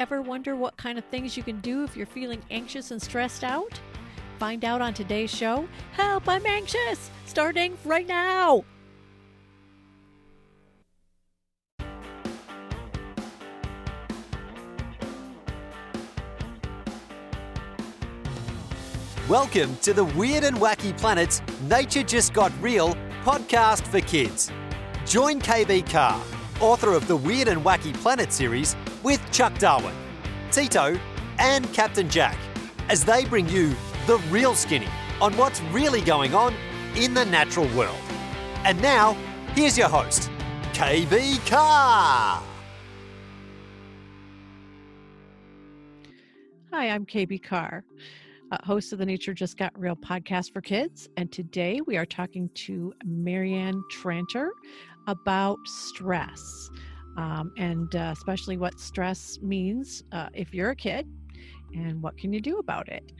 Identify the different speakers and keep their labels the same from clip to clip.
Speaker 1: Ever wonder what kind of things you can do if you're feeling anxious and stressed out? Find out on today's show. Help, I'm anxious! Starting right now!
Speaker 2: Welcome to the Weird and Wacky Planets Nature Just Got Real podcast for kids. Join KB Carr, author of the Weird and Wacky Planet series, with Chuck Darwin, Tito, and Captain Jack as they bring you the real skinny on what's really going on in the natural world. And now, here's your host, KB Carr.
Speaker 1: Hi, I'm KB Carr, uh, host of the Nature Just Got Real podcast for kids. And today we are talking to Marianne Tranter about stress um, and uh, especially what stress means uh, if you're a kid and what can you do about it.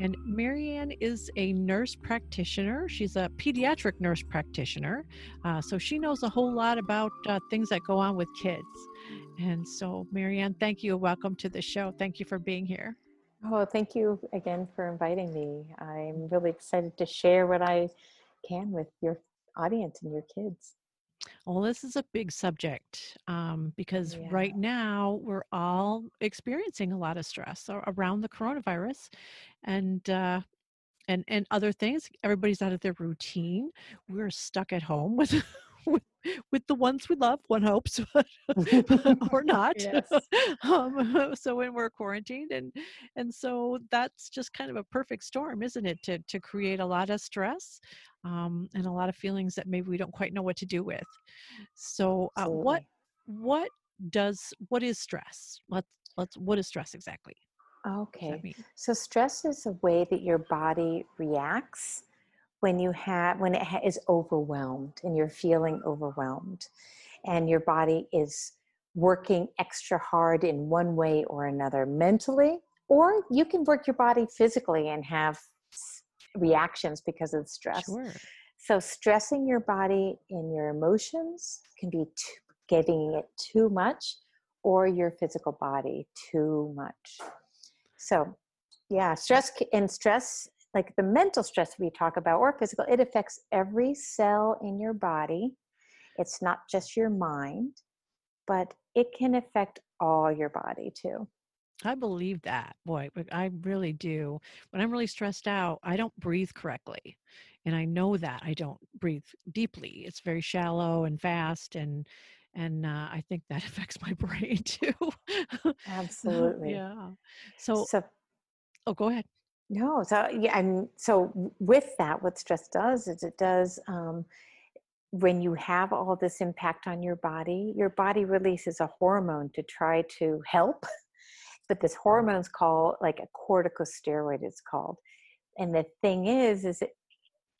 Speaker 1: And Marianne is a nurse practitioner. She's a pediatric nurse practitioner. Uh, so she knows a whole lot about uh, things that go on with kids. And so, Marianne, thank you. Welcome to the show. Thank you for being here.
Speaker 3: Oh, thank you again for inviting me. I'm really excited to share what I can with your audience and your kids.
Speaker 1: Well, this is a big subject um, because yeah. right now we're all experiencing a lot of stress around the coronavirus, and uh, and and other things. Everybody's out of their routine. We're stuck at home with with, with the ones we love, one hopes, or not. um, so when we're quarantined, and and so that's just kind of a perfect storm, isn't it? To to create a lot of stress, um, and a lot of feelings that maybe we don't quite know what to do with. So uh, what what does what is stress? Let's let's what is stress exactly?
Speaker 3: Okay. So stress is a way that your body reacts when you have when it ha- is overwhelmed and you're feeling overwhelmed and your body is working extra hard in one way or another mentally or you can work your body physically and have reactions because of stress
Speaker 1: sure.
Speaker 3: so stressing your body in your emotions can be too, giving it too much or your physical body too much so yeah stress and stress like the mental stress we talk about or physical it affects every cell in your body it's not just your mind but it can affect all your body too
Speaker 1: I believe that. Boy, I really do. When I'm really stressed out, I don't breathe correctly. And I know that I don't breathe deeply. It's very shallow and fast and and uh, I think that affects my brain too.
Speaker 3: Absolutely.
Speaker 1: yeah. So, so Oh, go ahead.
Speaker 3: No, so yeah, and so with that, what stress does is it does um, when you have all this impact on your body, your body releases a hormone to try to help. But this hormone's called like a corticosteroid. It's called, and the thing is, is it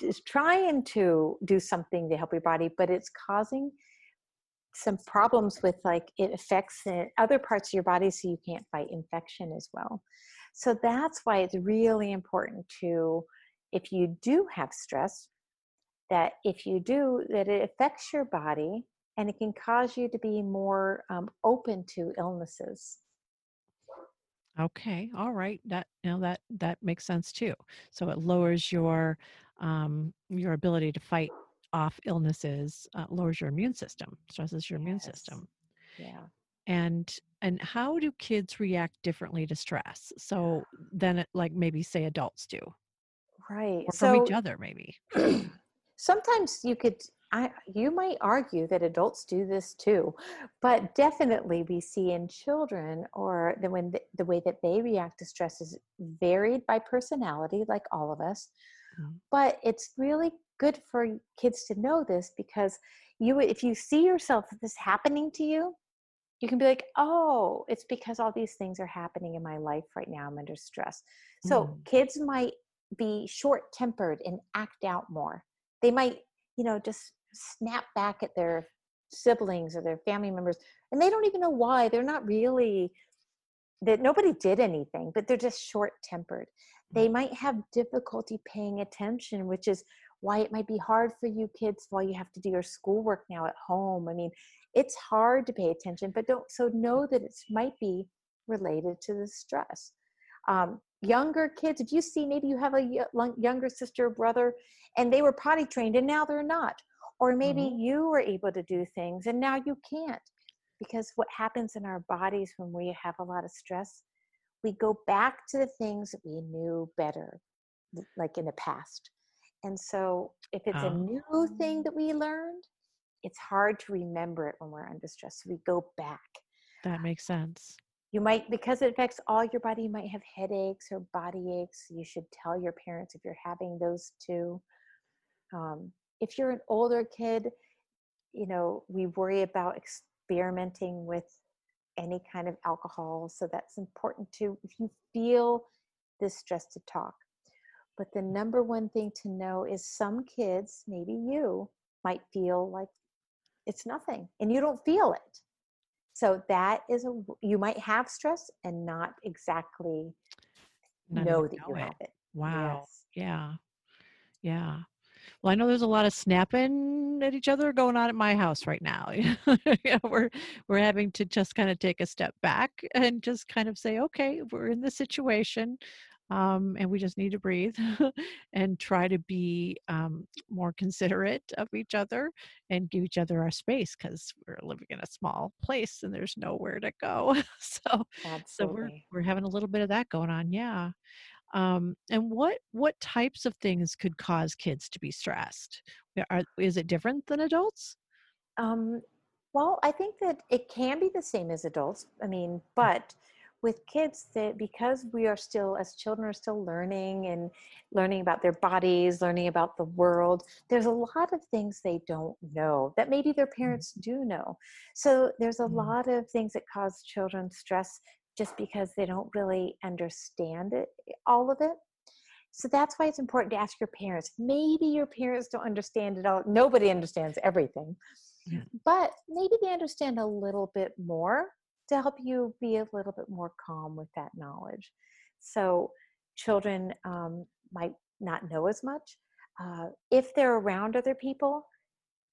Speaker 3: is trying to do something to help your body, but it's causing some problems with like it affects other parts of your body, so you can't fight infection as well. So that's why it's really important to, if you do have stress, that if you do, that it affects your body and it can cause you to be more um, open to illnesses.
Speaker 1: Okay, all right. That you know that that makes sense too. So it lowers your um, your ability to fight off illnesses, uh, lowers your immune system, stresses your yes. immune system.
Speaker 3: Yeah
Speaker 1: and and how do kids react differently to stress so than it, like maybe say adults do
Speaker 3: right
Speaker 1: or so, from each other maybe
Speaker 3: sometimes you could I, you might argue that adults do this too, but definitely we see in children or the, when the, the way that they react to stress is varied by personality, like all of us. Mm-hmm. But it's really good for kids to know this because you, if you see yourself this happening to you, you can be like, oh, it's because all these things are happening in my life right now. I'm under stress. So mm. kids might be short tempered and act out more. They might, you know, just snap back at their siblings or their family members and they don't even know why. They're not really that nobody did anything, but they're just short tempered. They mm. might have difficulty paying attention, which is why it might be hard for you kids while you have to do your schoolwork now at home. I mean, it's hard to pay attention but don't so know that it might be related to the stress. Um, younger kids, if you see maybe you have a younger sister or brother and they were potty trained and now they're not, or maybe mm-hmm. you were able to do things and now you can't. Because what happens in our bodies when we have a lot of stress, we go back to the things that we knew better, like in the past. And so if it's oh. a new thing that we learned, it's hard to remember it when we're under stress. So we go back.
Speaker 1: That makes sense.
Speaker 3: You might, because it affects all your body, you might have headaches or body aches. You should tell your parents if you're having those too. Um, if you're an older kid, you know, we worry about experimenting with any kind of alcohol. So that's important too. If you feel this stress to talk. But the number one thing to know is some kids, maybe you, might feel like it's nothing and you don't feel it. So that is a, you might have stress and not exactly know that know you it. have it.
Speaker 1: Wow. Yes. Yeah. Yeah. Well, I know there's a lot of snapping at each other going on at my house right now. yeah, we're we're having to just kind of take a step back and just kind of say, okay, we're in this situation, um, and we just need to breathe and try to be um, more considerate of each other and give each other our space because we're living in a small place and there's nowhere to go. so, Absolutely. so we're we're having a little bit of that going on. Yeah. Um, and what what types of things could cause kids to be stressed? Are, is it different than adults?
Speaker 3: Um, well, I think that it can be the same as adults. I mean, mm. but with kids that because we are still as children are still learning and learning about their bodies learning about the world there's a lot of things they don't know that maybe their mm. parents do know so there's a mm. lot of things that cause children stress just because they don't really understand it, all of it. So that's why it's important to ask your parents. Maybe your parents don't understand it all. Nobody understands everything, yeah. but maybe they understand a little bit more to help you be a little bit more calm with that knowledge. So children um, might not know as much. Uh, if they're around other people,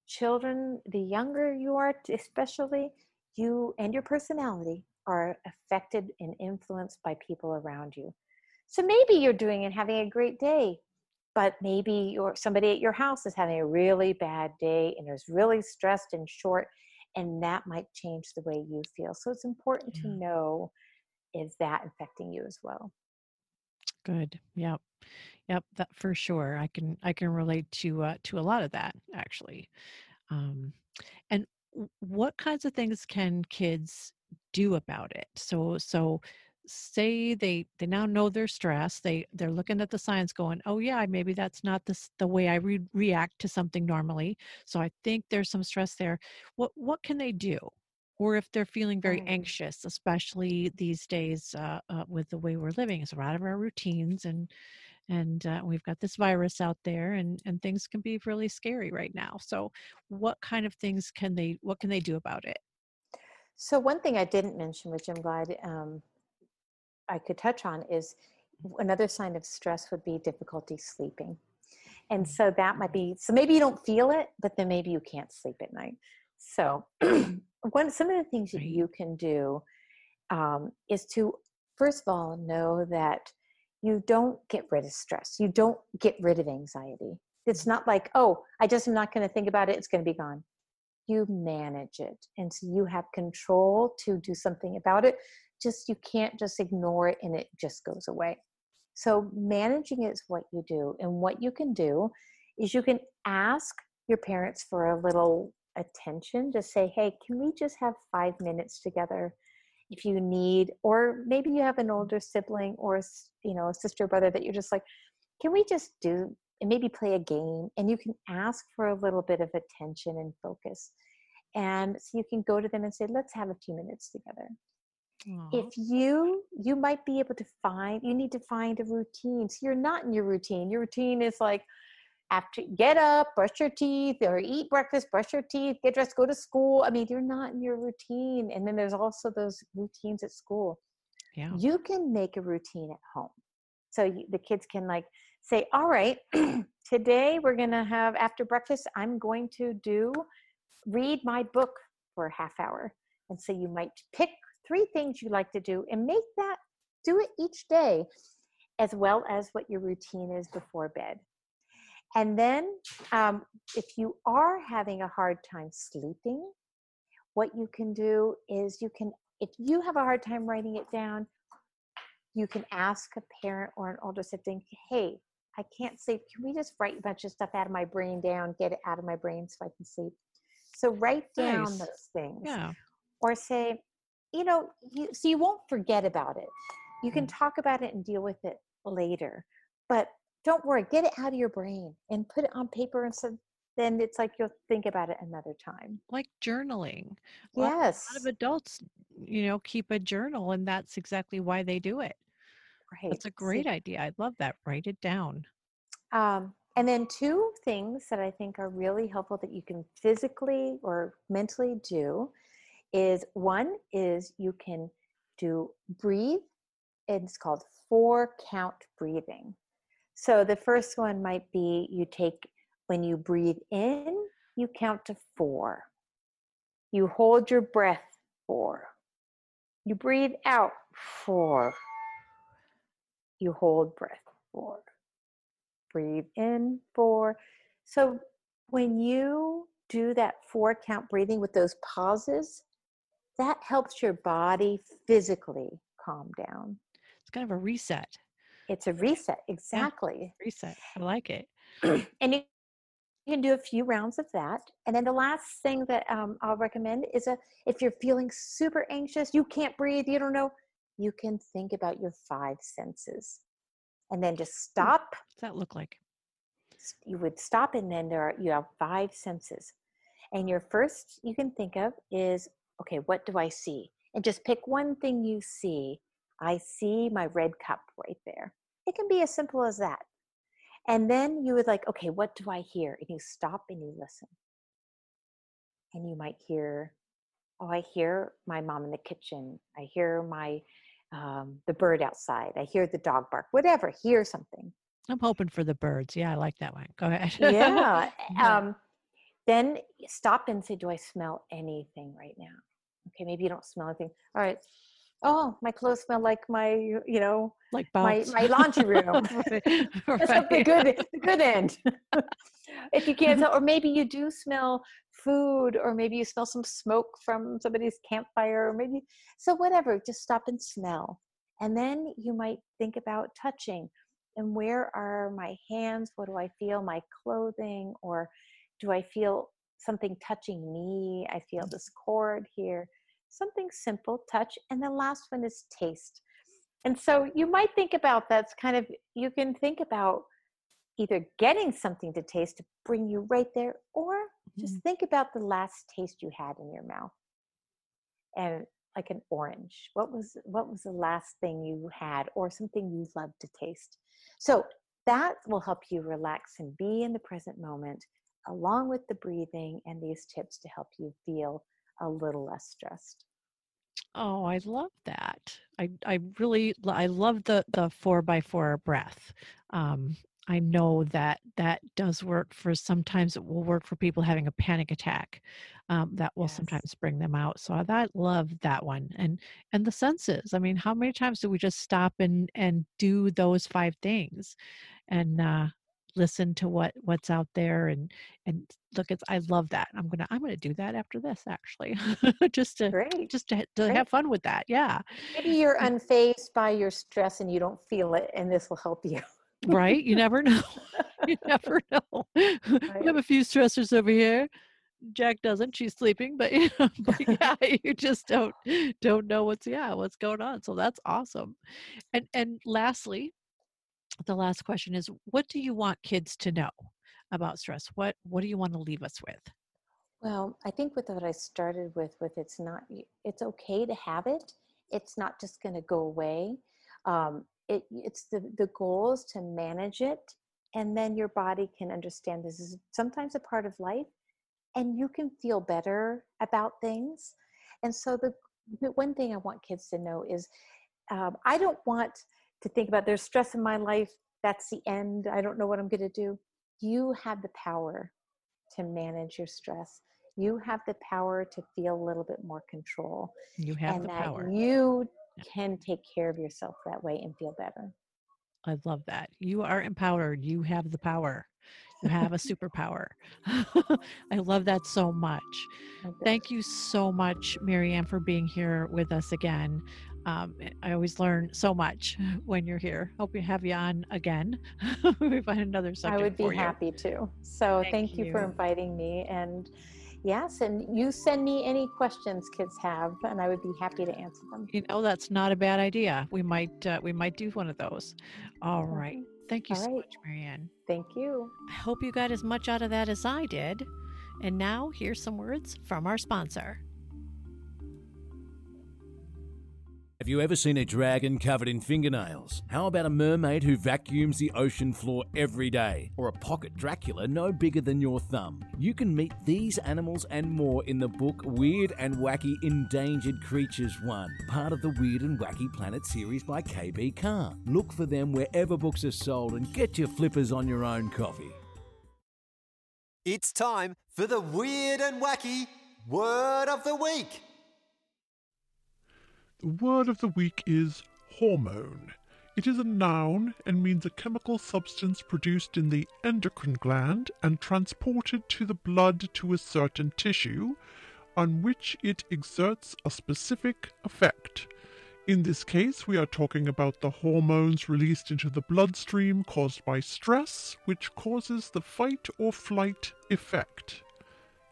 Speaker 3: children, the younger you are, especially, you and your personality are affected and influenced by people around you. So maybe you're doing and having a great day, but maybe you're, somebody at your house is having a really bad day and is really stressed and short, and that might change the way you feel. So it's important yeah. to know is that affecting you as well.
Speaker 1: Good. Yep. Yep. That for sure. I can I can relate to uh, to a lot of that actually. Um, and what kinds of things can kids do about it so so say they they now know they're stressed they they're looking at the signs going oh yeah maybe that's not the, the way i re- react to something normally so i think there's some stress there. What what can they do? Or if they're feeling very mm. anxious especially these days uh, uh, with the way we're living it's out of our routines and and uh, we've got this virus out there and and things can be really scary right now so what kind of things can they what can they do about it?
Speaker 3: So one thing I didn't mention, which I'm glad um, I could touch on, is another sign of stress would be difficulty sleeping. And so that might be so maybe you don't feel it, but then maybe you can't sleep at night. So one some of the things that you can do um, is to first of all know that you don't get rid of stress. You don't get rid of anxiety. It's not like, oh, I just am not going to think about it. It's going to be gone you manage it and so you have control to do something about it just you can't just ignore it and it just goes away. So managing is what you do and what you can do is you can ask your parents for a little attention to say hey can we just have five minutes together if you need or maybe you have an older sibling or you know a sister or brother that you're just like can we just do and maybe play a game? And you can ask for a little bit of attention and focus. And so you can go to them and say let's have a few minutes together Aww. if you you might be able to find you need to find a routine. So you're not in your routine. Your routine is like after get up brush your teeth or eat breakfast brush your teeth get dressed go to school. I mean you're not in your routine. And then there's also those routines at school. Yeah. You can make a routine at home. So you, the kids can like say, all right, today we're going to have after breakfast, I'm going to do read my book for a half hour. And so you might pick three things you like to do and make that do it each day as well as what your routine is before bed and then um, if you are having a hard time sleeping what you can do is you can if you have a hard time writing it down you can ask a parent or an older sibling hey i can't sleep can we just write a bunch of stuff out of my brain down get it out of my brain so i can sleep so write down
Speaker 1: Nice.
Speaker 3: those things
Speaker 1: Yeah.
Speaker 3: or say you know you so you won't forget about it you can talk about it and deal with it later but don't worry get it out of your brain and put it on paper and so then it's like you'll think about it another time
Speaker 1: Like journaling.
Speaker 3: Yes
Speaker 1: A lot of adults, you know, keep a journal, and that's exactly why they do it.
Speaker 3: right
Speaker 1: That's a
Speaker 3: See,
Speaker 1: great idea. I love that. Write it down.
Speaker 3: Um, and then two things that I think are really helpful that you can physically or mentally do is one is you can do breathe. It's called four count breathing. So the first one might be you take when you breathe in, you count to four. You hold your breath four. You breathe out four. You hold breath four breathe in four. So when you do that four count breathing with those pauses, that helps your body physically calm down.
Speaker 1: It's kind of a reset.
Speaker 3: It's a reset, exactly.
Speaker 1: Reset. I like it.
Speaker 3: and you can do a few rounds of that. And then the last thing that um, I'll recommend is a if you're feeling super anxious, you can't breathe, you don't know, you can think about your five senses. And then just stop
Speaker 1: What's that look like?
Speaker 3: you would stop and then there are you have five senses and your first you can think of is okay what do i see and just pick one thing you see i see my red cup right there it can be as simple as that and then you would like okay what do i hear and you stop and you listen and you might hear oh i hear my mom in the kitchen i hear my um, the bird outside i hear the dog bark whatever hear something
Speaker 1: I'm hoping for the birds. Yeah, I like that one. Go ahead.
Speaker 3: yeah. Um, then stop and say, Do I smell anything right now? Okay, maybe you don't smell anything. All right. Oh, my clothes smell like my, you know,
Speaker 1: like
Speaker 3: my, my laundry room.
Speaker 1: Right,
Speaker 3: That's not the
Speaker 1: right.
Speaker 3: good, the good end. if you can't tell, or maybe you do smell food, or maybe you smell some smoke from somebody's campfire, or maybe so whatever. Just stop and smell, and then you might think about touching. And where are my hands? What do I feel? My clothing, or do I feel something touching me? I feel mm-hmm. this cord here. Something simple, touch, and the last one is taste. And so you might think about that's kind of you can think about either getting something to taste to bring you right there, or just mm-hmm. think about the last taste you had in your mouth. And like an orange. What was what was the last thing you had or something you loved to taste? So that will help you relax and be in the present moment along with the breathing and these tips to help you feel a little less stressed.
Speaker 1: Oh, I love that. I I really I love the the four by four breath. Um, I know that that does work for sometimes it will work for people having a panic attack. Um, that will
Speaker 3: Yes.
Speaker 1: sometimes bring them out. So I that love that one. And and the senses. I mean, how many times do we just stop and and do those five things and uh listen to what what's out there and and look it's I love that. I'm gonna I'm gonna do that after this actually. just to
Speaker 3: Great.
Speaker 1: just to, to have fun with that. Yeah.
Speaker 3: Maybe you're unfazed by your stress and you don't feel it, and this will help you.
Speaker 1: Right? You never know. you never know. we have a few stressors over here. Jack doesn't. She's sleeping, but, you know, but yeah, you just don't don't know what's yeah what's going on. So that's awesome. And and lastly, the last question is, what do you want kids to know about stress? What what do you want to leave us with?
Speaker 3: Well, I think with what I started with, with it's not, it's okay to have it. It's not just going to go away. Um, it, it's the the goal is to manage it, and then your body can understand this is sometimes a part of life, and you can feel better about things. And so the, the one thing I want kids to know is, um, I don't want to think about there's stress in my life. That's the end. I don't know what I'm going to do. You have the power to manage your stress you have the power to feel a little bit more control.
Speaker 1: You have
Speaker 3: and
Speaker 1: the
Speaker 3: that
Speaker 1: power.
Speaker 3: you can take care of yourself that way and feel better.
Speaker 1: I love that. You are empowered. You have the power. You have a superpower. I love that so much. Thank you so much, Marianne, for being here with us again. Um, I always learn so much when you're here. Hope we have you on again. we find another subject.
Speaker 3: I would be happy to. So
Speaker 1: Thank
Speaker 3: thank, you. for inviting me. And yes, and you send me any questions kids have, and I would be happy to answer them.
Speaker 1: You know, that's not a bad idea. We might uh, we might do one of those. All right.
Speaker 3: Mhm.
Speaker 1: Thank you
Speaker 3: All
Speaker 1: so
Speaker 3: right.
Speaker 1: much, Marianne.
Speaker 3: Thank you.
Speaker 1: I hope you got as much out of that as I did. And now here's some words from our sponsor.
Speaker 4: Have you ever seen a dragon covered in fingernails? How about a mermaid who vacuums the ocean floor every day? Or a pocket Dracula no bigger than your thumb? You can meet these animals and more in the book Weird and Wacky Endangered Creatures 1, part of the Weird and Wacky Planet series by KB Carr. Look for them wherever books are sold and get your flippers on your own coffee.
Speaker 2: It's time for the weird and wacky word of the week.
Speaker 5: The word of the week is hormone. It is a noun and means a chemical substance produced in the endocrine gland and transported to the blood to a certain tissue on which it exerts a specific effect. In this case, we are talking about the hormones released into the bloodstream caused by stress, which causes the fight or flight effect.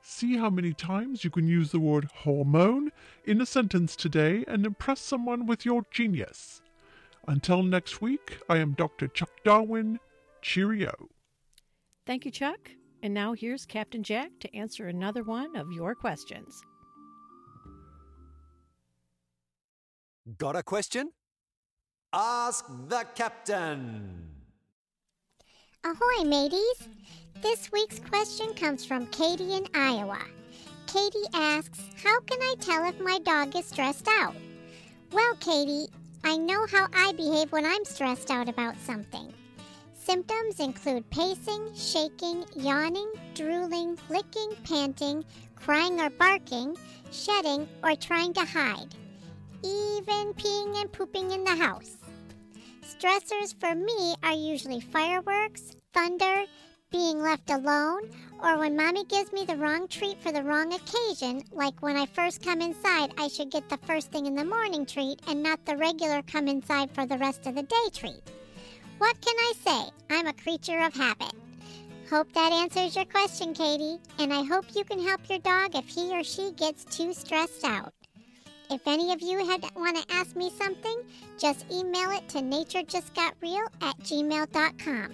Speaker 5: See how many times you can use the word hormone in a sentence today and impress someone with your genius. Until next week, I am Dr. Chuck Darwin. Cheerio.
Speaker 1: Thank you, Chuck. And now here's Captain Jack to answer another one of your questions.
Speaker 2: Got a question? Ask the captain.
Speaker 6: Ahoy, mateys! This week's question comes from Katie in Iowa. Katie asks, How can I tell if my dog is stressed out? Well, Katie, I know how I behave when I'm stressed out about something. Symptoms include pacing, shaking, yawning, drooling, licking, panting, crying or barking, shedding, or trying to hide. Even peeing and pooping in the house. Stressors for me are usually fireworks, thunder, being left alone, or when mommy gives me the wrong treat for the wrong occasion, like when I first come inside, I should get the first thing in the morning treat and not the regular come inside for the rest of the day treat. What can I say? I'm a creature of habit. Hope that answers your question, Katie, and I hope you can help your dog if he or she gets too stressed out. If any of you had want to ask me something, just email it to naturejustgotreal at gmail.com.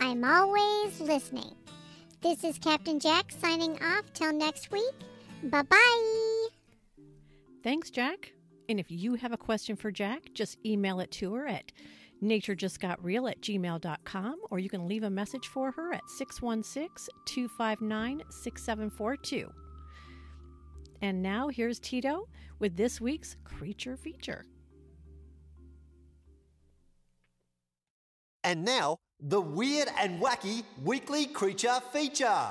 Speaker 6: I'm always listening. This is Captain Jack signing off till next week. Bye bye.
Speaker 1: Thanks, Jack. And if you have a question for Jack, just email it to her at naturejustgotreal at gmail.com or you can leave a message for her at 616 259 6742. And now here's Tito with this week's Creature Feature.
Speaker 2: And now, the weird and wacky weekly creature feature.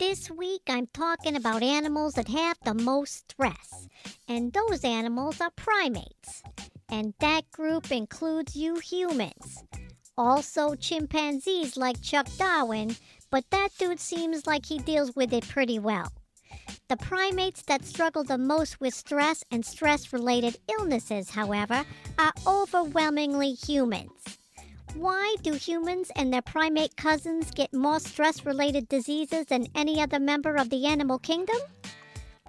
Speaker 6: This week I'm talking about animals that have the most stress, and those animals are primates. And that group includes you humans. Also, chimpanzees like Chuck Darwin, but that dude seems like he deals with it pretty well. The primates that struggle the most with stress and stress related illnesses, however, are overwhelmingly humans. Why do humans and their primate cousins get more stress related diseases than any other member of the animal kingdom?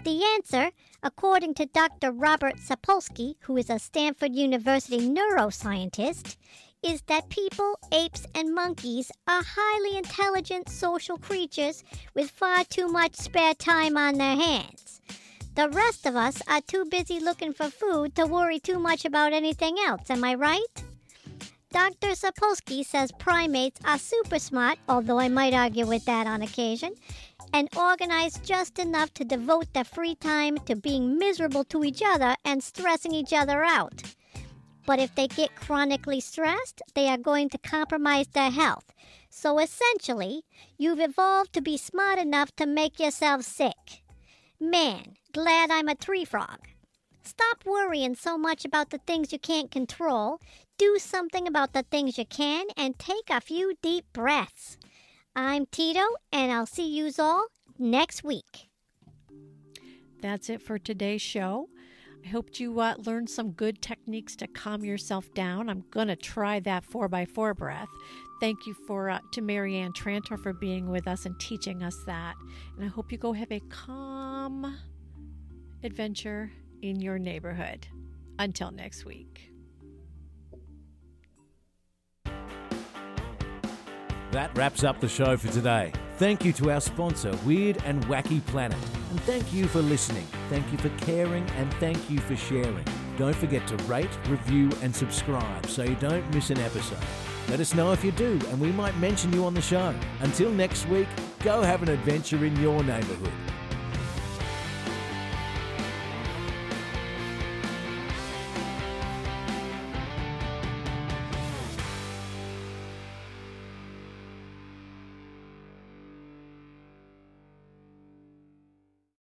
Speaker 6: The answer, according to Dr. Robert Sapolsky, who is a Stanford University neuroscientist, is that people, apes, and monkeys are highly intelligent social creatures with far too much spare time on their hands. The rest of us are too busy looking for food to worry too much about anything else, am I right? Dr. Sapolsky says primates are super smart, although I might argue with that on occasion, and organized just enough to devote their free time to being miserable to each other and stressing each other out. But if they get chronically stressed, they are going to compromise their health. So essentially, you've evolved to be smart enough to make yourself sick. Man, glad I'm a tree frog. Stop worrying so much about the things you can't control. Do something about the things you can and take a few deep breaths. I'm Tito, and I'll see yous all next week.
Speaker 1: That's it for today's show. I hope you uh, learned some good techniques to calm yourself down. I'm going to try that 4x4 breath. Thank you for uh, to Marianne Trantor for being with us and teaching us that. And I hope you go have a calm adventure in your neighborhood. Until next week.
Speaker 4: That wraps up the show for today. Thank you to our sponsor, Weird and Wacky Planet. And thank you for listening. Thank you for caring and thank you for sharing. Don't forget to rate, review, and subscribe so you don't miss an episode. Let us know if you do, and we might mention you on the show. Until next week, go have an adventure in your neighborhood.